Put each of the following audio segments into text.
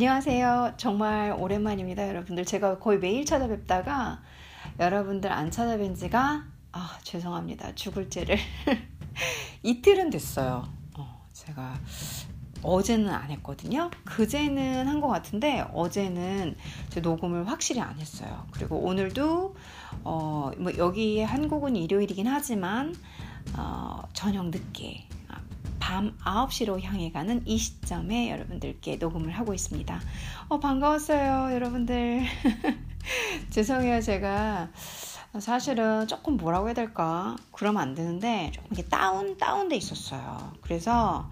안녕하세요. 정말 오랜만입니다, 여러분들. 제가 거의 매일 찾아뵙다가 여러분들 안 찾아뵌 지가 아, 죄송합니다. 죽을 죄를 이틀은 됐어요. 어, 제가 어제는 안 했거든요. 그제는 한 것 같은데 어제는 제 녹음을 확실히 안 했어요. 그리고 오늘도 어, 뭐 여기에 한국은 일요일이긴 하지만 어, 저녁 늦게 밤 9시로 향해 가는 이 시점에 여러분들께 녹음을 하고 있습니다. 어, 반가웠어요, 여러분들. 죄송해요, 제가. 사실은 조금 뭐라고 해야 될까? 그러면 안 되는데, 조금 이게 다운, 다운돼 있었어요. 그래서,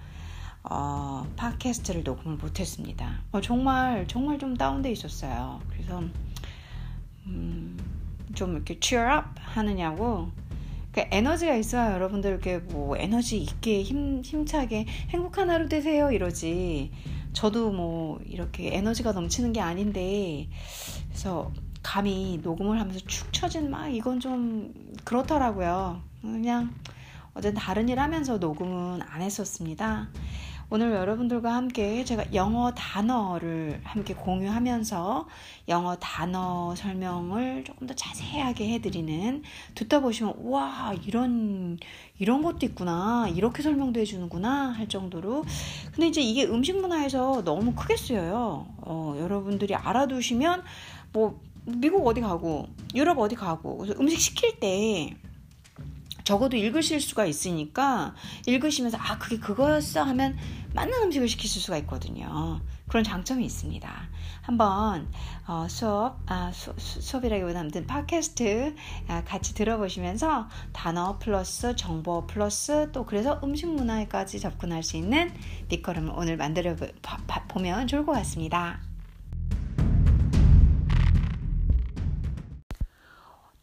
어, 팟캐스트를 녹음을 못했습니다. 어, 정말, 정말 좀 다운돼 있었어요. 그래서, 음, 좀 이렇게 cheer up 하느냐고 그 에너지가 있어야 여러분들 이렇게 뭐 에너지 있게 힘, 힘차게 행복한 하루 되세요 이러지. 저도 뭐 이렇게 에너지가 넘치는 게 아닌데 그래서 감히 녹음을 하면서 축 처진 막 이건 좀 그렇더라고요. 그냥 어제 다른 일 하면서 녹음은 안 했었습니다. 오늘 여러분들과 함께 제가 영어 단어를 함께 공유하면서 영어 단어 설명을 조금 더 자세하게 해드리는 듣다 보시면 와 이런 이런 것도 있구나. 이렇게 설명도 해주는구나. 할 정도로. 근데 이제 이게 음식 문화에서 너무 크게 쓰여요. 어, 여러분들이 알아두시면 뭐 미국 어디 가고 유럽 어디 가고 그래서 음식 시킬 때 적어도 읽으실 수가 있으니까 읽으시면서 아 그게 그거였어 하면 맞는 음식을 시키실 수가 있거든요. 그런 장점이 있습니다. 한번 어, 수업 아, 수, 수업이라기보다는 팟캐스트 아, 같이 들어보시면서 단어 플러스 정보 플러스 또 그래서 음식 문화에까지 접근할 수 있는 밑거름을 오늘 만들어 보면 좋을 것 같습니다.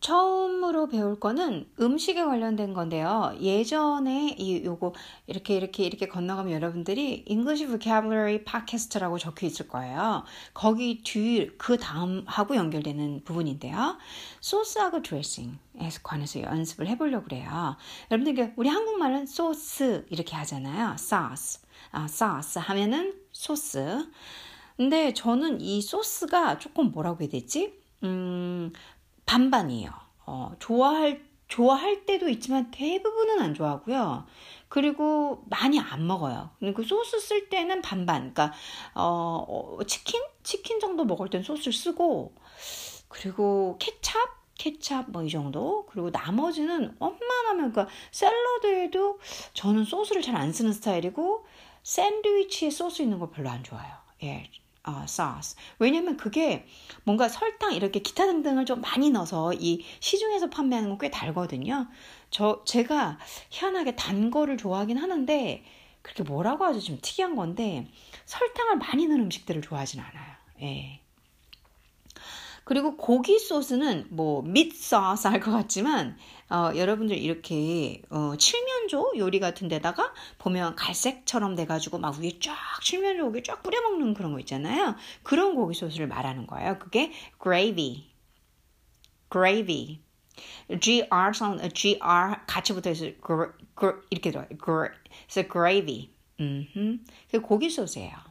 처음으로 배울 거는 음식에 관련된 건데요. 예전에 이 요거 이렇게 이렇게 이렇게 건너가면 여러분들이 English Vocabulary Podcast라고 적혀 있을 거예요. 거기 뒤 그 다음하고 연결되는 부분인데요. 소스하고 드레싱에 관해서 연습을 해보려고 그래요. 여러분들 우리 한국말은 소스 이렇게 하잖아요. sauce, 아, sauce 하면은 소스. 근데 저는 이 소스가 조금 뭐라고 해야 되지? 음, 반반이에요. 어, 좋아할, 좋아할 때도 있지만 대부분은 안 좋아하고요. 그리고 많이 안 먹어요. 그 소스 쓸 때는 반반. 그러니까, 어, 어, 치킨? 치킨 정도 먹을 땐 소스를 쓰고, 그리고 케찹? 케찹 뭐 이 정도. 그리고 나머지는 웬만하면, 그러니까 샐러드에도 저는 소스를 잘 안 쓰는 스타일이고, 샌드위치에 소스 있는 거 별로 안 좋아해요. 예. 어, sauce. 왜냐면 그게 뭔가 설탕 이렇게 기타 등등을 좀 많이 넣어서 이 시중에서 판매하는 건 꽤 달거든요. 저 제가 희한하게 단 거를 좋아하긴 하는데 그렇게 뭐라고 하죠? 좀 특이한 건데 설탕을 많이 넣은 음식들을 좋아하진 않아요. 예. 그리고 고기 소스는 뭐 밑 소스 할 것 같지만 어, 여러분들 이렇게 어, 칠면조 요리 같은 데다가 보면 갈색처럼 돼가지고 막 위에 쫙 칠면조 고기 쫙 뿌려 먹는 그런 거 있잖아요. 그런 고기 소스를 말하는 거예요. 그게 gravy, gravy. gr 사운드, gr 같이 붙어있어 이렇게 들어요. 그래서 gravy. 음, 그 고기 소스예요.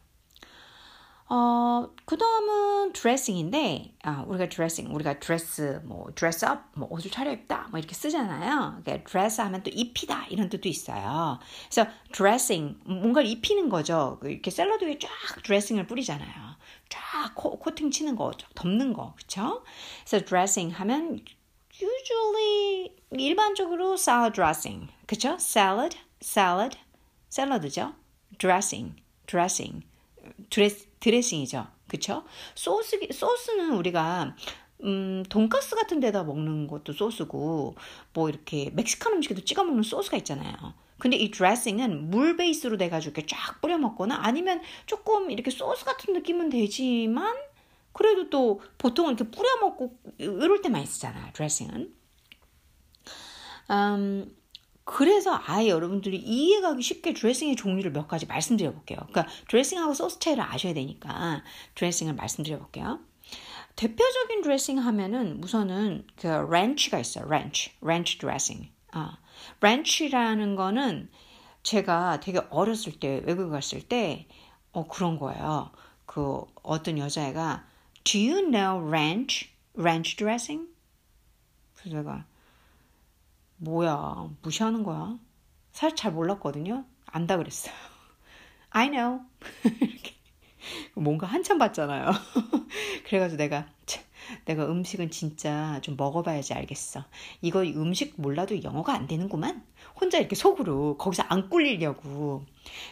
어, 그 다음은 드레싱인데, 아, 우리가 드레싱, 우리가 드레스, 뭐, dress up, 뭐, 옷을 차려입다, 뭐, 이렇게 쓰잖아요. 그러니까 드레스 하면 또 입히다, 이런 뜻도 있어요. 그래서 드레싱, 뭔가를 입히는 거죠. 그 이렇게 샐러드 위에 쫙 드레싱을 뿌리잖아요. 쫙 코, 코팅 치는 거, 덮는 거, 그쵸? 그래서 드레싱 하면, usually, 일반적으로 salad dressing, 그쵸? salad, salad, 샐러드죠? dressing, dressing. dress, 드레싱이죠. 그쵸? 소스, 소스는 우리가, 음, 돈가스 같은 데다 먹는 것도 소스고, 뭐 이렇게 멕시칸 음식에도 찍어 먹는 소스가 있잖아요. 근데 이 드레싱은 물 베이스로 돼가지고 이렇게 쫙 뿌려 먹거나 아니면 조금 이렇게 소스 같은 느낌은 되지만, 그래도 또 보통은 이렇게 뿌려 먹고 이럴 때 많이 쓰잖아요. 드레싱은. 음, 그래서 아예 여러분들이 이해가기 쉽게 드레싱의 종류를 몇 가지 말씀드려 볼게요. 그러니까 드레싱하고 소스 차이를 아셔야 되니까 드레싱을 말씀드려 볼게요. 대표적인 드레싱 하면은 우선은 그 ranch가 있어요. ranch, ranch dressing. 아, 렌치라는 거는 제가 되게 어렸을 때 외국에 갔을 때 어, 그런 거예요. 그 어떤 여자애가 Do you know ranch? ranch dressing? 그래서 내가 뭐야 무시하는 거야. 사실 잘 몰랐거든요. 안다 그랬어요. I know. 이렇게 뭔가 한참 봤잖아요. 그래가지고 내가 내가 음식은 진짜 좀 먹어봐야지 알겠어. 이거 음식 몰라도 영어가 안 되는구만. 혼자 이렇게 속으로 거기서 안 꿀리려고.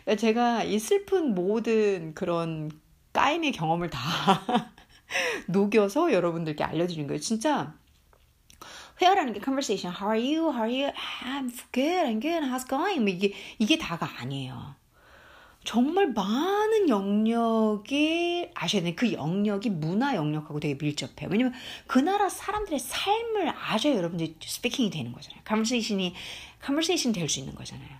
그러니까 제가 이 슬픈 모든 그런 까임의 경험을 다 녹여서 여러분들께 알려드리는 거예요. 진짜 회화라는 게 conversation. How are you? How are you? I'm good. I'm good. How's going? 뭐 이게 이게 다가 아니에요. 정말 많은 영역이 아셔야 돼요. 그 영역이 문화 영역하고 되게 밀접해요. 왜냐면 그 나라 사람들의 삶을 아셔야 여러분들이 speaking이 되는 거잖아요. conversation이 conversation 될 수 있는 거잖아요.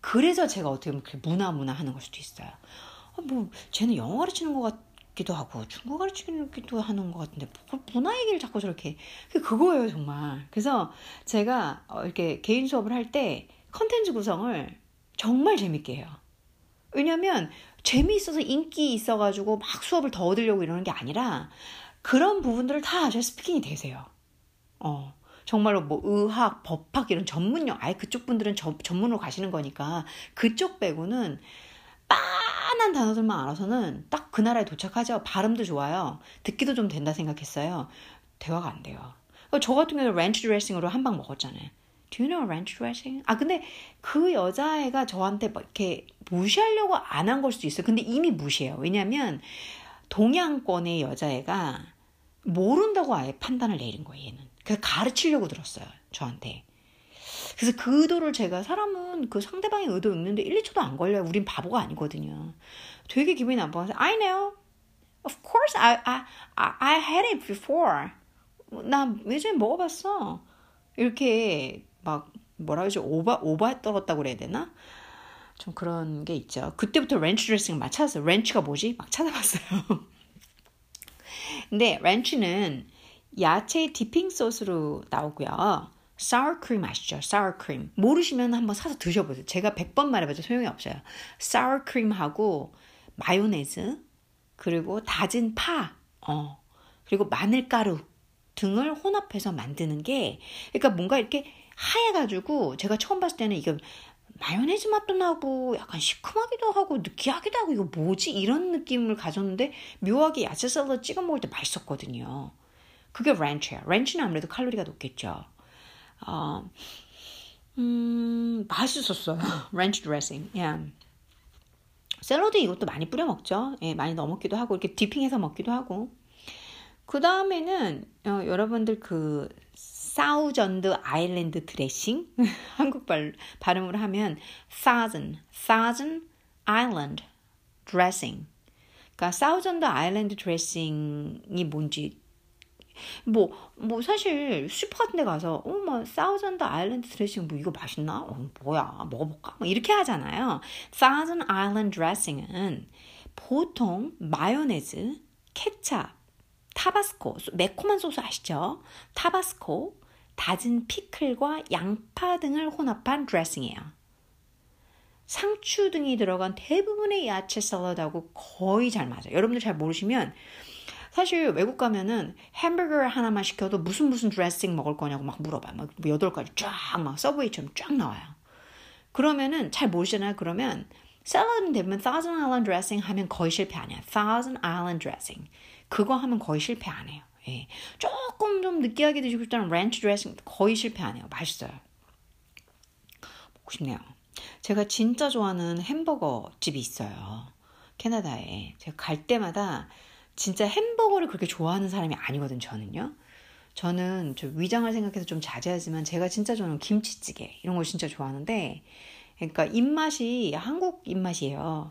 그래서 제가 어떻게 보면 문화 문화 하는 걸 수도 있어요. 아, 뭐 쟤는 영어 가르치는 것 같 기도 하고 중국어 가르치기도 하는 것 같은데 뭐 문화 얘기를 자꾸 저렇게 그거예요 정말. 그래서 제가 어, 이렇게 개인 수업을 할 때 컨텐츠 구성을 정말 재밌게 해요. 왜냐면 재미있어서 인기 있어가지고 막 수업을 더 얻으려고 이러는 게 아니라 그런 부분들을 다 아셔야 스피킹이 되세요. 어. 정말로 뭐 의학, 법학 이런 전문용, 아예 그쪽 분들은 저, 전문으로 가시는 거니까 그쪽 빼고는 빤한 단어들만 알아서는 딱 그 나라에 도착하죠. 발음도 좋아요. 듣기도 좀 된다 생각했어요. 대화가 안 돼요. 저 같은 경우는 렌치 드레싱으로 한 방 먹었잖아요. Do you know ranch dressing? 아, 근데 그 여자애가 저한테 막 이렇게 무시하려고 안 한 걸 수도 있어요. 근데 이미 무시해요. 왜냐면 동양권의 여자애가 모른다고 아예 판단을 내린 거예요, 얘는. 그래서 가르치려고 들었어요, 저한테. 그래서 그 의도를 제가 사람은 그 상대방의 의도 읽는데 1, 2초도 안 걸려요. 우린 바보가 아니거든요. 되게 기분이 나빠서 I know. Of course I I I had it before. 나 예전에 먹어봤어. 이렇게 막 뭐라 그러지 오바 오바 떨었다고 그래야 되나? 좀 그런 게 있죠. 그때부터 렌치 드레싱을 막 찾았어요. 렌치가 뭐지? 막 찾아봤어요. 근데 렌치는 야채 디핑 소스로 나오고요. Sour cream 아시죠? sour cream. 모르시면 한번 사서 드셔보세요. 제가 100번 말해봐도 소용이 없어요. sour cream하고 마요네즈, 그리고 다진 파, 어, 그리고 마늘가루 등을 혼합해서 만드는 게, 그러니까 뭔가 이렇게 하얘가지고 제가 처음 봤을 때는 이게 마요네즈 맛도 나고 약간 시큼하기도 하고 느끼하기도 하고 이거 뭐지 이런 느낌을 가졌는데 묘하게 야채 샐러드 찍어 먹을 때 맛있었거든요. 그게 렌치야. 렌치는 아무래도 칼로리가 높겠죠. 어, 음, 맛있었어요. 드레싱. Yeah. 샐러드 이것도 많이 뿌려 먹죠. 예, 많이 넣어 먹기도 하고 이렇게 디핑해서 먹기도 하고. 그 다음에는 어, 여러분들 그 사우전드 아일랜드 드레싱 한국 발, 발음으로 하면 Thousand, Thousand Island Dressing 그러니까 사우전드 아일랜드 드레싱이 뭔지 뭐, 뭐, 사실, 슈퍼 같은 데 가서, 어, 뭐, 사우전드 아일랜드 드레싱, 뭐, 이거 맛있나? 어, 뭐야, 먹어볼까? 뭐, 이렇게 하잖아요. 사우전드 아일랜드 드레싱은 보통 마요네즈, 케찹, 타바스코, 매콤한 소스 아시죠? 타바스코, 다진 피클과 양파 등을 혼합한 드레싱이에요. 상추 등이 들어간 대부분의 야채 샐러드하고 거의 잘 맞아요. 여러분들 잘 모르시면 사실 외국 가면은 햄버거 하나만 시켜도 무슨 무슨 드레싱 먹을 거냐고 막 물어봐요. 막 여덟 가지 쫙 막 서브웨이처럼 쫙 나와요. 그러면은 잘 모르시잖아요. 그러면 샐러드는 대부분 Thousand Island Dressing 하면 거의 실패 아니야. Thousand Island Dressing. 그거 하면 거의 실패 안 해요. 예. 조금 좀 느끼하게 드시고 싶다면 렌치 드레싱 거의 실패 안 해요. 맛있어요. 먹고 싶네요. 제가 진짜 좋아하는 햄버거 집이 있어요. 캐나다에. 제가 갈 때마다 진짜 햄버거를 그렇게 좋아하는 사람이 아니거든, 저는요. 저는 저 위장을 생각해서 좀 자제하지만 제가 진짜 좋아하는 김치찌개 이런 걸 진짜 좋아하는데 그러니까 입맛이 한국 입맛이에요.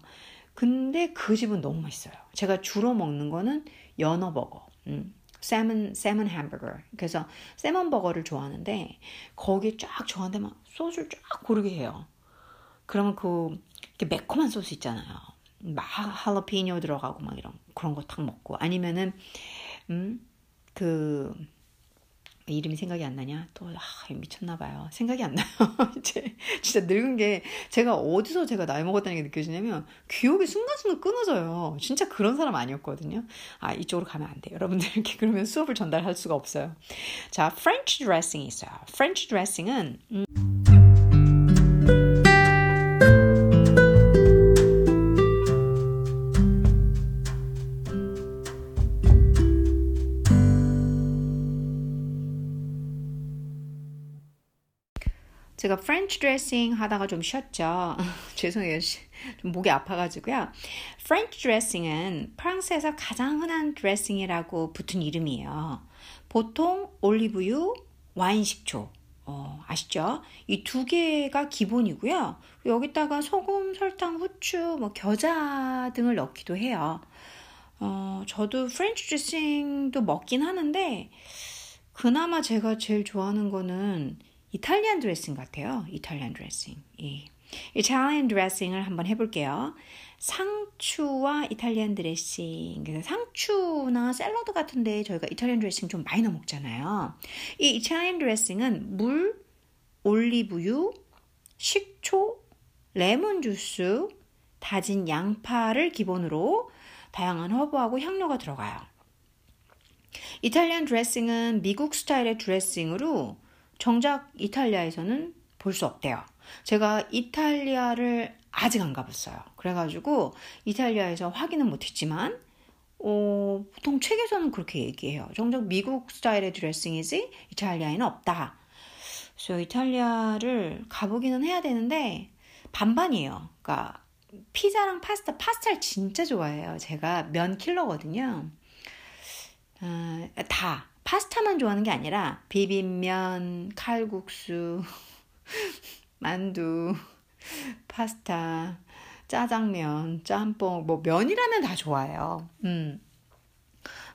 근데 그 집은 너무 맛있어요. 제가 주로 먹는 거는 연어버거. 음. 세먼 세먼 햄버거. 그래서 세먼 버거를 좋아하는데 거기에 쫙 저한테 막 소스를 쫙 고르게 해요. 그러면 그 이렇게 매콤한 소스 있잖아요. 막 할라피뇨 들어가고 막 이런 그런 거 탁 먹고 아니면은 음그 이름이 생각이 안 나냐? 또, 아, 미쳤나봐요. 생각이 안 나요. 이제, 진짜 늙은 게, 제가 어디서 제가 나이 먹었다는 게 느껴지냐면, 기억이 순간순간 끊어져요. 진짜 그런 사람 아니었거든요. 아, 이쪽으로 가면 안 돼요. 여러분들 이렇게 그러면 수업을 전달할 수가 없어요. 자, 프렌치 드레싱이 있어요. 프렌치 드레싱은, 음, 제가 프렌치 드레싱 하다가 좀 쉬었죠. 죄송해요. 좀 목이 아파가지고요. 프렌치 드레싱은 프랑스에서 가장 흔한 드레싱이라고 붙은 이름이에요. 보통 올리브유, 와인 식초, 어, 아시죠? 이 두 개가 기본이고요. 여기다가 소금, 설탕, 후추, 뭐 겨자 등을 넣기도 해요. 어, 저도 프렌치 드레싱도 먹긴 하는데 그나마 제가 제일 좋아하는 거는 이탈리안 드레싱 같아요. 이탈리안 드레싱. 예. 이탈리안 드레싱을 한번 해볼게요. 상추와 이탈리안 드레싱. 그래서 상추나 샐러드 같은데 저희가 이탈리안 드레싱 좀 많이 넣어 먹잖아요. 이 이탈리안 드레싱은 물, 올리브유, 식초, 레몬 주스, 다진 양파를 기본으로 다양한 허브하고 향료가 들어가요. 이탈리안 드레싱은 미국 스타일의 드레싱으로 정작 이탈리아에서는 볼 수 없대요. 제가 이탈리아를 아직 안 가봤어요. 그래가지고 이탈리아에서 확인은 못했지만 어, 보통 책에서는 그렇게 얘기해요. 정작 미국 스타일의 드레싱이지 이탈리아에는 없다. 그래서 이탈리아를 가보기는 해야 되는데 반반이에요. 그러니까 피자랑 파스타, 파스타를 진짜 좋아해요. 제가 면 킬러거든요. 어, 다 파스타만 좋아하는 게 아니라 비빔면, 칼국수, 만두, 파스타, 짜장면, 짬뽕, 뭐 면이라면 다 좋아해요. 음.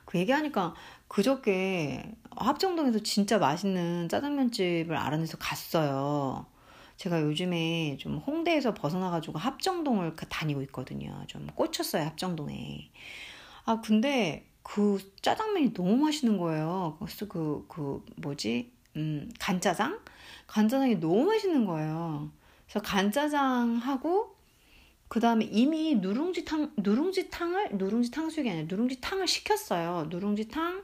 그 얘기하니까 그저께 합정동에서 진짜 맛있는 짜장면집을 알아내서 갔어요. 제가 요즘에 좀 홍대에서 벗어나가지고 합정동을 다니고 있거든요. 좀 꽂혔어요, 합정동에. 아, 근데 그 짜장면이 너무 맛있는 거예요. 그래서 그, 그, 뭐지? 음, 간짜장? 간짜장이 너무 맛있는 거예요. 그래서 간짜장하고, 그 다음에 이미 누룽지탕, 누룽지탕을, 누룽지 탕수육이 아니라 누룽지탕을 시켰어요. 누룽지탕,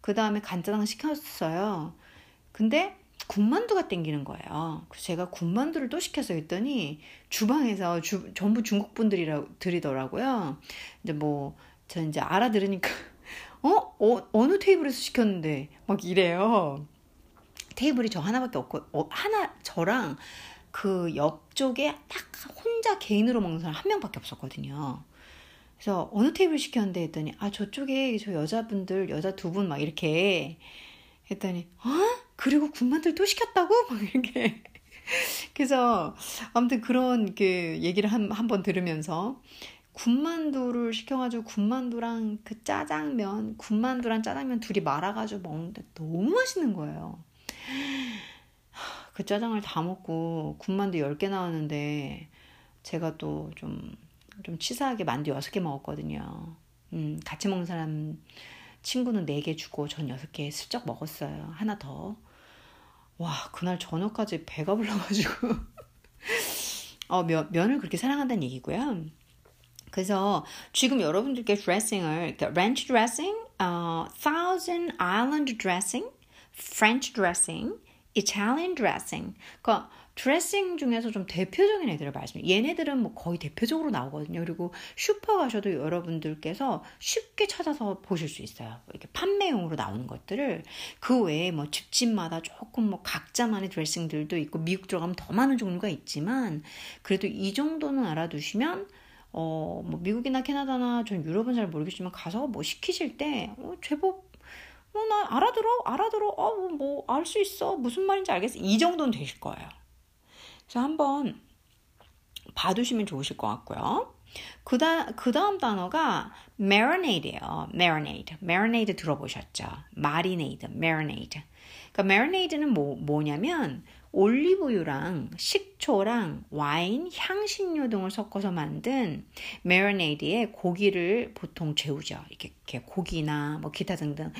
그 다음에 간짜장 시켰어요. 근데 군만두가 땡기는 거예요. 그래서 제가 군만두를 또 시켜서 했더니 주방에서 주, 전부 중국 분들이더라고요. 이제 뭐, 저 이제 알아들으니까 어? 어? 어느 테이블에서 시켰는데 막 이래요. 테이블이 저 하나밖에 없고 어, 하나 저랑 그 옆쪽에 딱 혼자 개인으로 먹는 사람 한 명밖에 없었거든요. 그래서 어느 테이블 시켰는데 했더니 아 저쪽에 저 여자분들 여자 두 분 막 이렇게 했더니 어? 그리고 군만들 또 시켰다고 막 이렇게 그래서 아무튼 그런 그 얘기를 한 한 번 들으면서 군만두를 시켜가지고 군만두랑 그 짜장면, 군만두랑 짜장면 둘이 말아가지고 먹는데 너무 맛있는 거예요. 그 짜장을 다 먹고 군만두 10개 나왔는데 제가 또 좀, 좀 치사하게 만두 6개 먹었거든요. 음, 같이 먹는 사람 친구는 4개 주고 전 6개 슬쩍 먹었어요. 하나 더. 와, 그날 저녁까지 배가 불러가지고. 어, 면, 면을 그렇게 사랑한다는 얘기고요. 그래서 지금 여러분들께 드레싱을 그러니까 렌치 드레싱, 어, Thousand Island dressing, French dressing, Italian dressing. 그러니까 드레싱 중에서 좀 대표적인 애들을 말씀드려요. 얘네들은 뭐 거의 대표적으로 나오거든요. 그리고 슈퍼 가셔도 여러분들께서 쉽게 찾아서 보실 수 있어요. 이렇게 판매용으로 나오는 것들을 그 외에 뭐 집집마다 조금 뭐 각자만의 드레싱들도 있고 미국 들어가면 더 많은 종류가 있지만 그래도 이 정도는 알아두시면 어, 뭐 미국이나 캐나다나 전 유럽은 잘 모르겠지만 가서 뭐 시키실 때 어, 제법 뭐나 알아들어 알아들어 어 뭐 알 수 있어 무슨 말인지 알겠어 이 정도는 되실 거예요. 그래서 한번 봐두시면 좋으실 것 같고요. 그다 그 다음 단어가 marinade예요. marinade, marinade 들어보셨죠? marinade, marinade. 그러니까 marinade는 뭐 뭐냐면 올리브유랑 식초랑 와인, 향신료 등을 섞어서 만든 메리네이드에 고기를 보통 재우죠. 이렇게, 고기나 뭐 기타 등등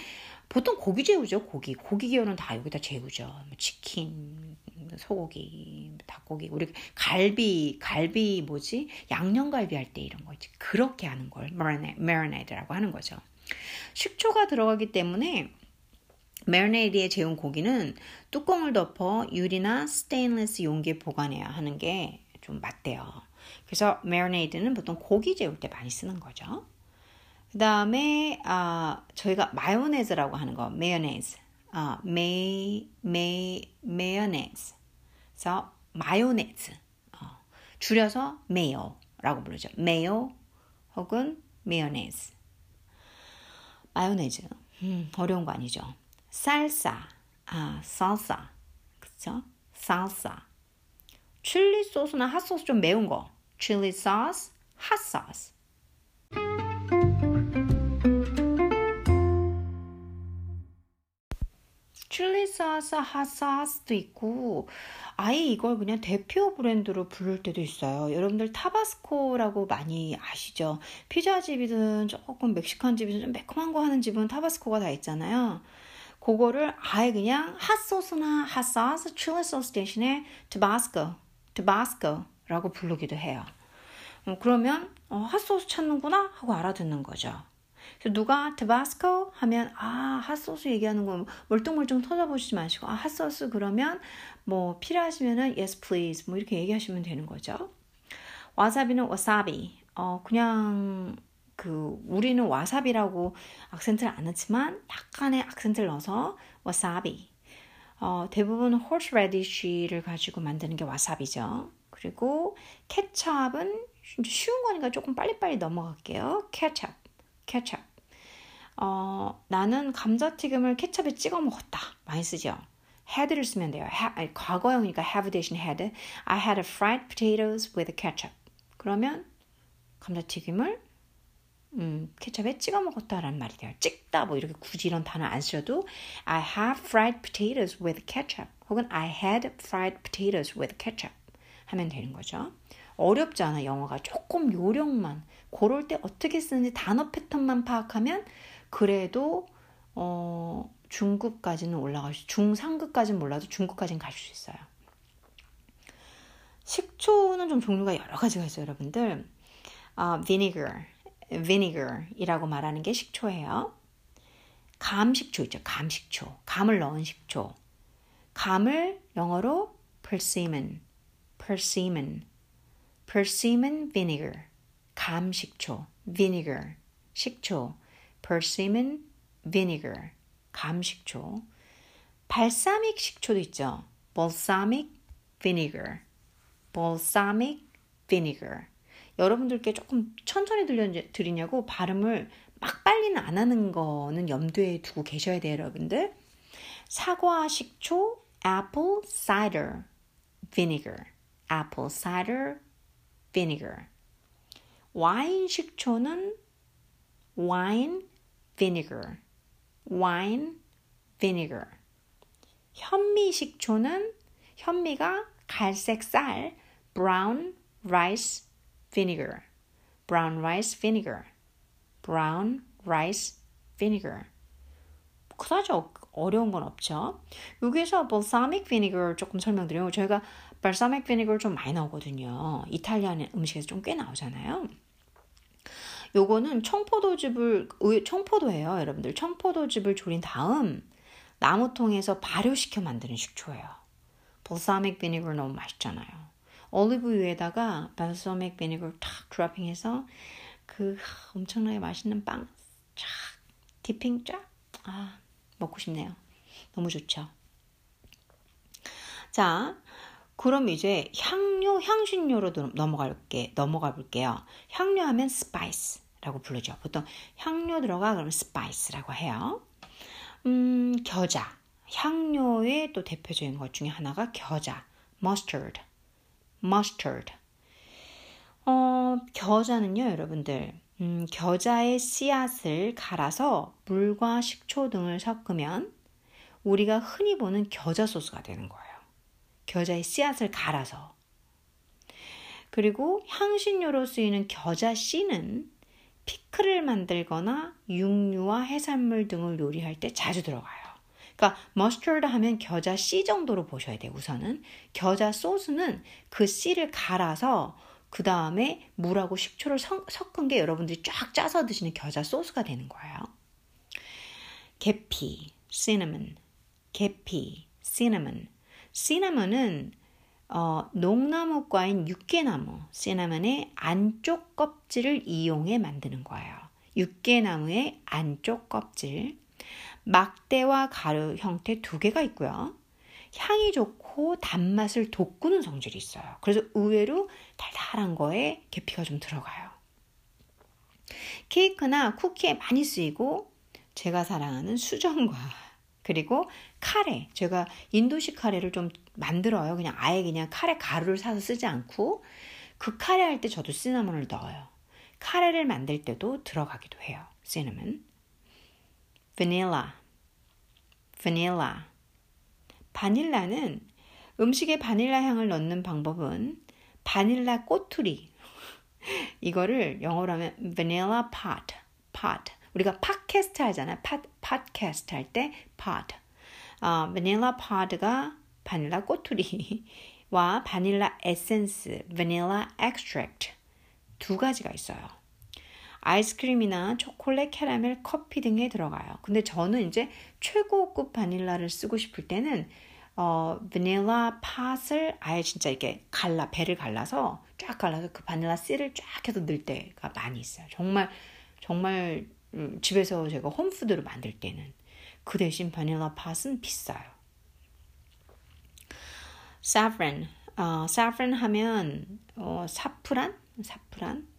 보통 고기 재우죠, 고기. 고기 기호는 다 여기다 재우죠. 뭐 치킨, 소고기, 닭고기, 우리 갈비, 갈비 뭐지? 양념갈비 할 때 이런 거 있지. 그렇게 하는 걸 marinade,라고 하는 거죠. 식초가 들어가기 때문에 marinade에 재운 고기는 뚜껑을 덮어 유리나 스테인리스 용기에 보관해야 하는 게 좀 맞대요. 그래서 marinade는 보통 고기 재울 때 많이 쓰는 거죠. 그 다음에 아, 저희가 마요네즈라고 하는 거, mayonnaise. 아, 메, 메, mayonnaise. 그래서 마요네즈. 어, 줄여서 mayo라고 부르죠. mayo 혹은 mayonnaise. 마요네즈. 음, 어려운 거 아니죠. 살사, 아, 살사. 그쵸? 살사. 칠리 소스나 핫소스 좀 매운 거. 칠리 소스, 핫소스. 칠리 소스, 핫소스도 있고 아예 이걸 그냥 대표 브랜드로 부를 때도 있어요. 여러분들 타바스코라고 많이 아시죠? 피자집이든 조금 멕시칸 집이든 좀 매콤한 거 하는 집은 타바스코가 다 있잖아요. 그거를 아예 그냥 핫소스나 핫소스, 칠리 소스 대신에 타바스코, 타바스코라고 부르기도 해요. 어, 그러면 어, 핫소스 찾는구나 하고 알아듣는 거죠. 누가 타바스코 하면 아 핫소스 얘기하는 거 멀뚱멀뚱 터져보시지 마시고 아 핫소스 그러면 뭐 필요하시면은 yes please 뭐 이렇게 얘기하시면 되는 거죠. 와사비는 와사비 어 그냥 그 우리는 와사비라고 악센트를 안 넣지만 약간의 악센트를 넣어서 와사비. 어, 대부분 horseradish를 가지고 만드는 게 와사비죠. 그리고 케찹은 쉬운 거니까 조금 빨리빨리 넘어갈게요. 케찹, 케찹. 어, 나는 감자튀김을 케찹에 찍어 먹었다. 많이 쓰죠. had를 쓰면 돼요. Ha, 과거형이니까 have 대신 had. I had fried potatoes with ketchup. 그러면 감자튀김을 음, 케첩에 찍어 먹었다라는 말이 돼요. 찍다 뭐 이렇게 굳이 이런 단어 안 쓰셔도 I have fried potatoes with ketchup 혹은 I had fried potatoes with ketchup 하면 되는 거죠. 어렵지 않아 영어가 조금 요령만 고럴 때 어떻게 쓰는지 단어 패턴만 파악하면 그래도 어, 중급까지는 올라갈 수 중상급까지는 몰라도 중급까지는 갈 수 있어요. 식초는 좀 종류가 여러 가지가 있어요, 여러분들. 어, vinegar, vinegar이라고 말하는 게 식초예요. 감식초 있죠. 감식초. 감을 넣은 식초. 감을 영어로 persimmon, persimmon, persimmon vinegar. 감식초, vinegar, 식초, persimmon vinegar, 감식초. 발사믹 식초도 있죠. balsamic vinegar, balsamic vinegar. 여러분들께 조금 천천히 들려드리냐고 발음을 막 빨리는 안 하는 거는 염두에 두고 계셔야 돼요, 여러분들. 사과 식초, apple cider vinegar, apple cider vinegar. 와인 식초는 wine vinegar, wine vinegar. 현미 식초는 현미가 갈색 쌀, brown rice vinegar, brown rice vinegar, brown rice vinegar. 그다지 어려운 건 없죠. 여기에서 balsamic vinegar 조금 설명드리면 저희가 balsamic vinegar 좀 많이 나오거든요. 이탈리안 음식에서 좀 꽤 나오잖아요. 요거는 청포도즙을 청포도예요, 여러분들. 청포도즙을 졸인 다음 나무통에서 발효시켜 만드는 식초예요. balsamic vinegar 너무 맛있잖아요. 올리브유에다가 발사믹 비니걸 탁 드라핑해서 그 엄청나게 맛있는 빵 쫙 디핑 쫙 아, 먹고 싶네요. 너무 좋죠. 자, 그럼 이제 향료, 향신료로 넘어갈게, 넘어가 볼게요. 향료하면 spice라고 부르죠. 보통 향료 들어가 그러면 spice라고 해요. 음, 겨자. 향료의 또 대표적인 것 중에 하나가 겨자, mustard. Mustard. 어, 겨자는요, 여러분들. 음, 겨자의 씨앗을 갈아서 물과 식초 등을 섞으면 우리가 흔히 보는 겨자 소스가 되는 거예요. 겨자의 씨앗을 갈아서. 그리고 향신료로 쓰이는 겨자 씨는 피클을 만들거나 육류와 해산물 등을 요리할 때 자주 들어가요. 그러니까 머스터드 하면 겨자 씨 정도로 보셔야 돼요. 우선은 겨자 소스는 그 씨를 갈아서 그 다음에 물하고 식초를 섞은 게 여러분들이 쫙 짜서 드시는 겨자 소스가 되는 거예요. 계피, cinnamon, 계피, cinnamon. cinnammon은 어, 농나무과인 육개나무, 시나몬의 안쪽 껍질을 이용해 만드는 거예요. 육개나무의 안쪽 껍질. 막대와 가루 형태 두 개가 있고요. 향이 좋고 단맛을 돋구는 성질이 있어요. 그래서 의외로 달달한 거에 계피가 좀 들어가요. 케이크나 쿠키에 많이 쓰이고 제가 사랑하는 수정과 그리고 카레. 제가 인도식 카레를 좀 만들어요. 그냥 아예 그냥 카레 가루를 사서 쓰지 않고 그 카레 할 때 저도 시나몬을 넣어요. 카레를 만들 때도 들어가기도 해요. 시나몬. 바닐라. 바닐라. 바닐라는 음식에 바닐라 향을 넣는 방법은 바닐라 꼬투리. 이거를 영어로 하면 vanilla pod, pod. 우리가 팟캐스트 하잖아요. 팟, 팟캐스트 할 때 pod. 어, 바닐라 pod가 바닐라 꼬투리와 바닐라 에센스, 바닐라 extract 두 가지가 있어요. 아이스크림이나 초콜릿, 캐러멜, 커피 등에 들어가요. 근데 저는 이제 최고급 바닐라를 쓰고 싶을 때는 어, 바닐라 pod을 아예 진짜 이렇게 갈라, 배를 갈라서 쫙 갈라서 그 바닐라 씨를 쫙 해서 넣을 때가 많이 있어요. 정말, 정말 음, 집에서 제가 홈푸드를 만들 때는 그 대신 바닐라 팥은 비싸요. saffron, 어, saffron 하면 어, 사프란, 사프란.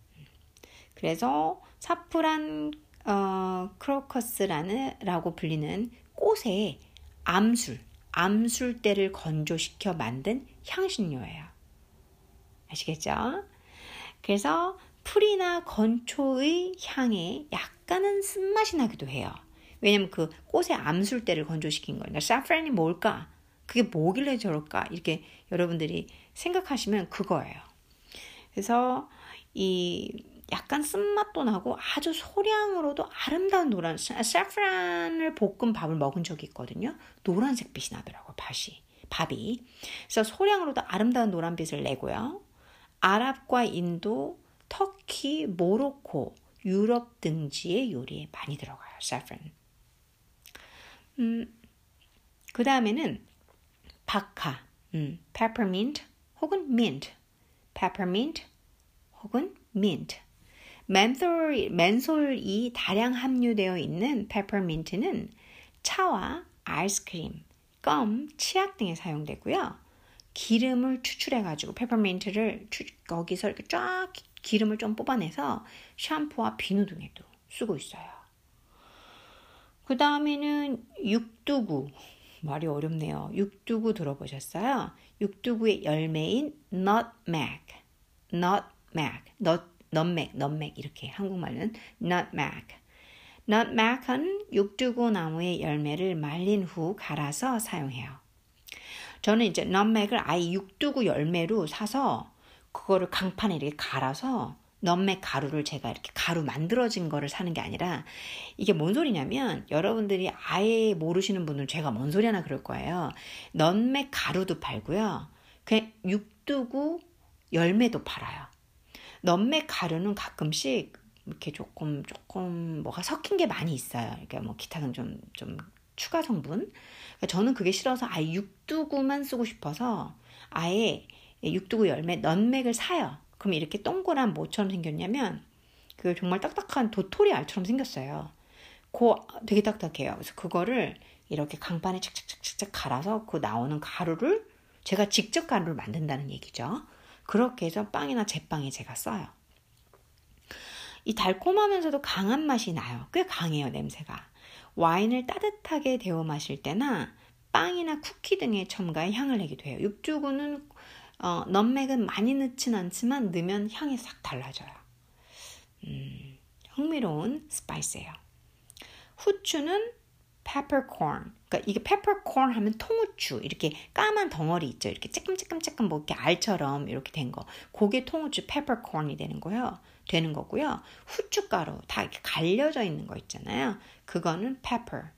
그래서 사프란 어, 크로커스라는 라고 불리는 꽃의 암술, 암술대를 건조시켜 만든 향신료예요. 아시겠죠? 그래서 풀이나 건초의 향에 약간은 쓴맛이 나기도 해요. 왜냐면 그 꽃의 암술대를 건조시킨 거예요. 사프란이 뭘까? 그게 뭐길래 저럴까? 이렇게 여러분들이 생각하시면 그거예요. 그래서 이 약간 쓴맛도 나고 아주 소량으로도 아름다운 노란 사프란을 볶은 밥을 먹은 적이 있거든요. 노란색 빛이 나더라고요. 밥이. 밥이. 그래서 소량으로도 아름다운 노란빛을 내고요. 아랍과 인도, 터키, 모로코, 유럽 등지의 요리에 많이 들어가요. saffron. 음, 그 다음에는 박하, 음, peppermint 혹은 mint, peppermint 혹은 mint. 맨솔, 맨솔이 다량 함유되어 있는 peppermint는 차와 아이스크림, 껌, 치약 등에 사용되고요. 기름을 추출해가지고 페퍼민트를 거기서 이렇게 쫙 기름을 좀 뽑아내서 샴푸와 비누 등에도 쓰고 있어요. 그 다음에는 육두구. 말이 어렵네요. 육두구 들어보셨어요? 육두구의 열매인 nutmeg. nutmeg. nut, nutmeg, nutmeg 이렇게 한국말은 nutmeg. nutmeg은 육두구 나무의 열매를 말린 후 갈아서 사용해요. 저는 이제 nutmeg을 아예 육두구 열매로 사서 그거를 강판에 이렇게 갈아서 넘맥 가루를 제가 이렇게 가루 만들어진 거를 사는 게 아니라 이게 뭔 소리냐면 여러분들이 아예 모르시는 분은 제가 뭔 소리 하나 그럴 거예요. 넘맥 가루도 팔고요. 그냥 육두구 열매도 팔아요. 넘맥 가루는 가끔씩 이렇게 조금 조금 뭐가 섞인 게 많이 있어요. 그러니까 뭐 기타 등좀 좀 추가 성분. 그러니까 저는 그게 싫어서 아예 육두구만 쓰고 싶어서 아예 육두구 열매 넌맥을 사요. 그럼 이렇게 동그란 뭐처럼 생겼냐면 그 정말 딱딱한 도토리 알처럼 생겼어요. 그 되게 딱딱해요. 그래서 그거를 이렇게 강판에 착착착착 갈아서 그 나오는 가루를 제가 직접 가루를 만든다는 얘기죠. 그렇게 해서 빵이나 제빵에 제가 써요. 이 달콤하면서도 강한 맛이 나요. 꽤 강해요, 냄새가. 와인을 따뜻하게 데워 마실 때나 빵이나 쿠키 등의 첨가에 향을 내기도 해요. 육두구는 어, nutmeg은 많이 넣진 않지만 넣으면 향이 싹 달라져요. 음, 흥미로운 spice예요. 후추는 peppercorn. 그러니까 이게 peppercorn 하면 통후추 이렇게 까만 덩어리 있죠. 이렇게 쬐끔쬐끔쬐끔 뭐 이렇게 알처럼 이렇게 된 거. 그게 통후추 peppercorn이 되는 거예요. 되는 거고요. 후춧가루 다 이렇게 갈려져 있는 거 있잖아요. 그거는 pepper.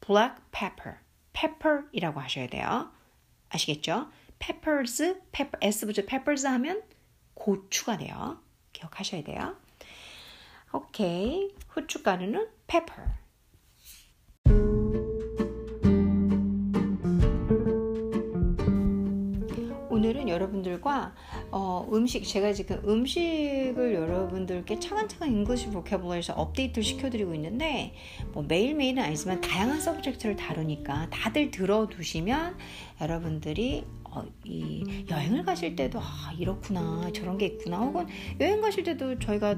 black pepper. pepper이라고 하셔야 돼요. 아시겠죠? peppers, pepper, s 붙여 peppers 하면 고추가 돼요. 기억하셔야 돼요. 오케이. 후춧가루는 pepper. 여러분들과 어, 음식 제가 지금 음식을 여러분들께 차근차근 English vocabulary에서 업데이트를 시켜드리고 있는데 뭐 매일매일은 아니지만 다양한 subject를 다루니까 다들 들어두시면 여러분들이 어, 이 여행을 가실 때도 아 이렇구나 저런 게 있구나 혹은 여행 가실 때도 저희가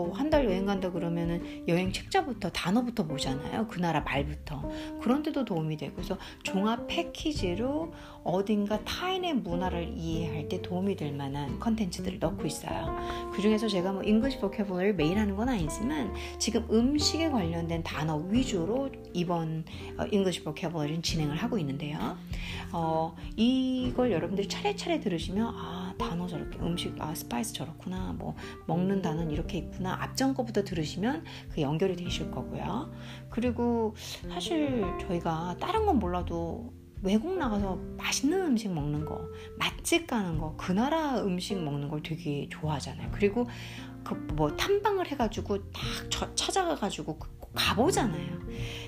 뭐 한 달 여행 간다 그러면은 여행 책자부터 단어부터 보잖아요. 그 나라 말부터. 그런데도 도움이 되고 그래서 종합 패키지로 어딘가 타인의 문화를 이해할 때 도움이 될 만한 컨텐츠들을 넣고 있어요. 그 중에서 제가 뭐 English vocabulary를 매일 하는 건 아니지만 지금 음식에 관련된 단어 위주로 이번 English vocabulary를 진행을 하고 있는데요. 어, 이걸 여러분들이 차례차례 들으시면 아 단어 저렇게 음식 아 spice 저렇구나 뭐 먹는 단어는 이렇게 있구나 앞전 거부터 들으시면 그 연결이 되실 거고요 그리고 사실 저희가 다른 건 몰라도 외국 나가서 맛있는 음식 먹는 거, 맛집 가는 거, 그 나라 음식 먹는 걸 되게 좋아하잖아요. 그리고 그 뭐 탐방을 해가지고 딱 찾아가가지고 가보잖아요.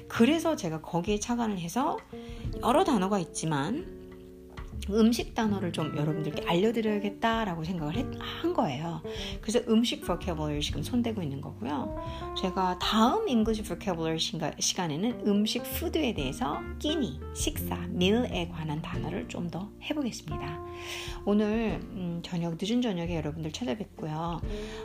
그래서 제가 거기에 착안을 해서 여러 단어가 있지만 음식 단어를 좀 여러분들께 알려드려야겠다라고 생각을 했, 한 거예요. 그래서 음식 vocabulary 지금 손대고 있는 거고요. 제가 다음 English vocabulary 시간에는 음식 푸드에 대해서 끼니, 식사, meal에 관한 단어를 좀 더 해보겠습니다. 오늘 음, 저녁 늦은 저녁에 여러분들 찾아뵙고요.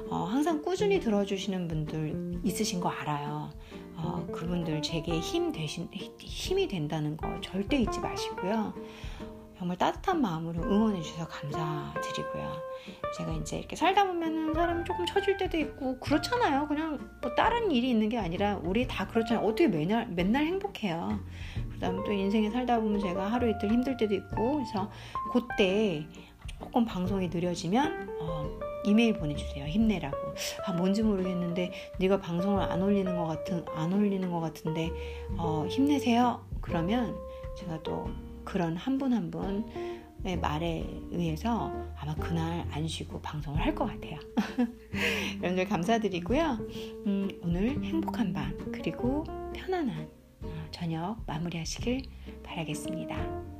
어, 항상 꾸준히 들어주시는 분들 있으신 거 알아요. 어, 그분들 제게 힘 되신 힘이 된다는 거 절대 잊지 마시고요. 정말 따뜻한 마음으로 응원해 주셔서 감사드리고요. 제가 이제 이렇게 살다 보면은 사람 조금 처질 때도 있고 그렇잖아요. 그냥 뭐 다른 일이 있는 게 아니라 우리 다 그렇잖아요. 어떻게 맨날 맨날 행복해요. 그다음 또 인생에 살다 보면 제가 하루 이틀 힘들 때도 있고 그래서 그때 조금 방송이 느려지면 어, 이메일 보내주세요. 힘내라고. 아 뭔지 모르겠는데 네가 방송을 안 올리는 것 같은 안 올리는 것 같은데 어, 힘내세요. 그러면 제가 또 그런 한 분 한 분의 말에 의해서 아마 그날 안 쉬고 방송을 할 것 같아요. 여러분들 감사드리고요. 음, 오늘 행복한 밤 그리고 편안한 어, 저녁 마무리하시길 바라겠습니다.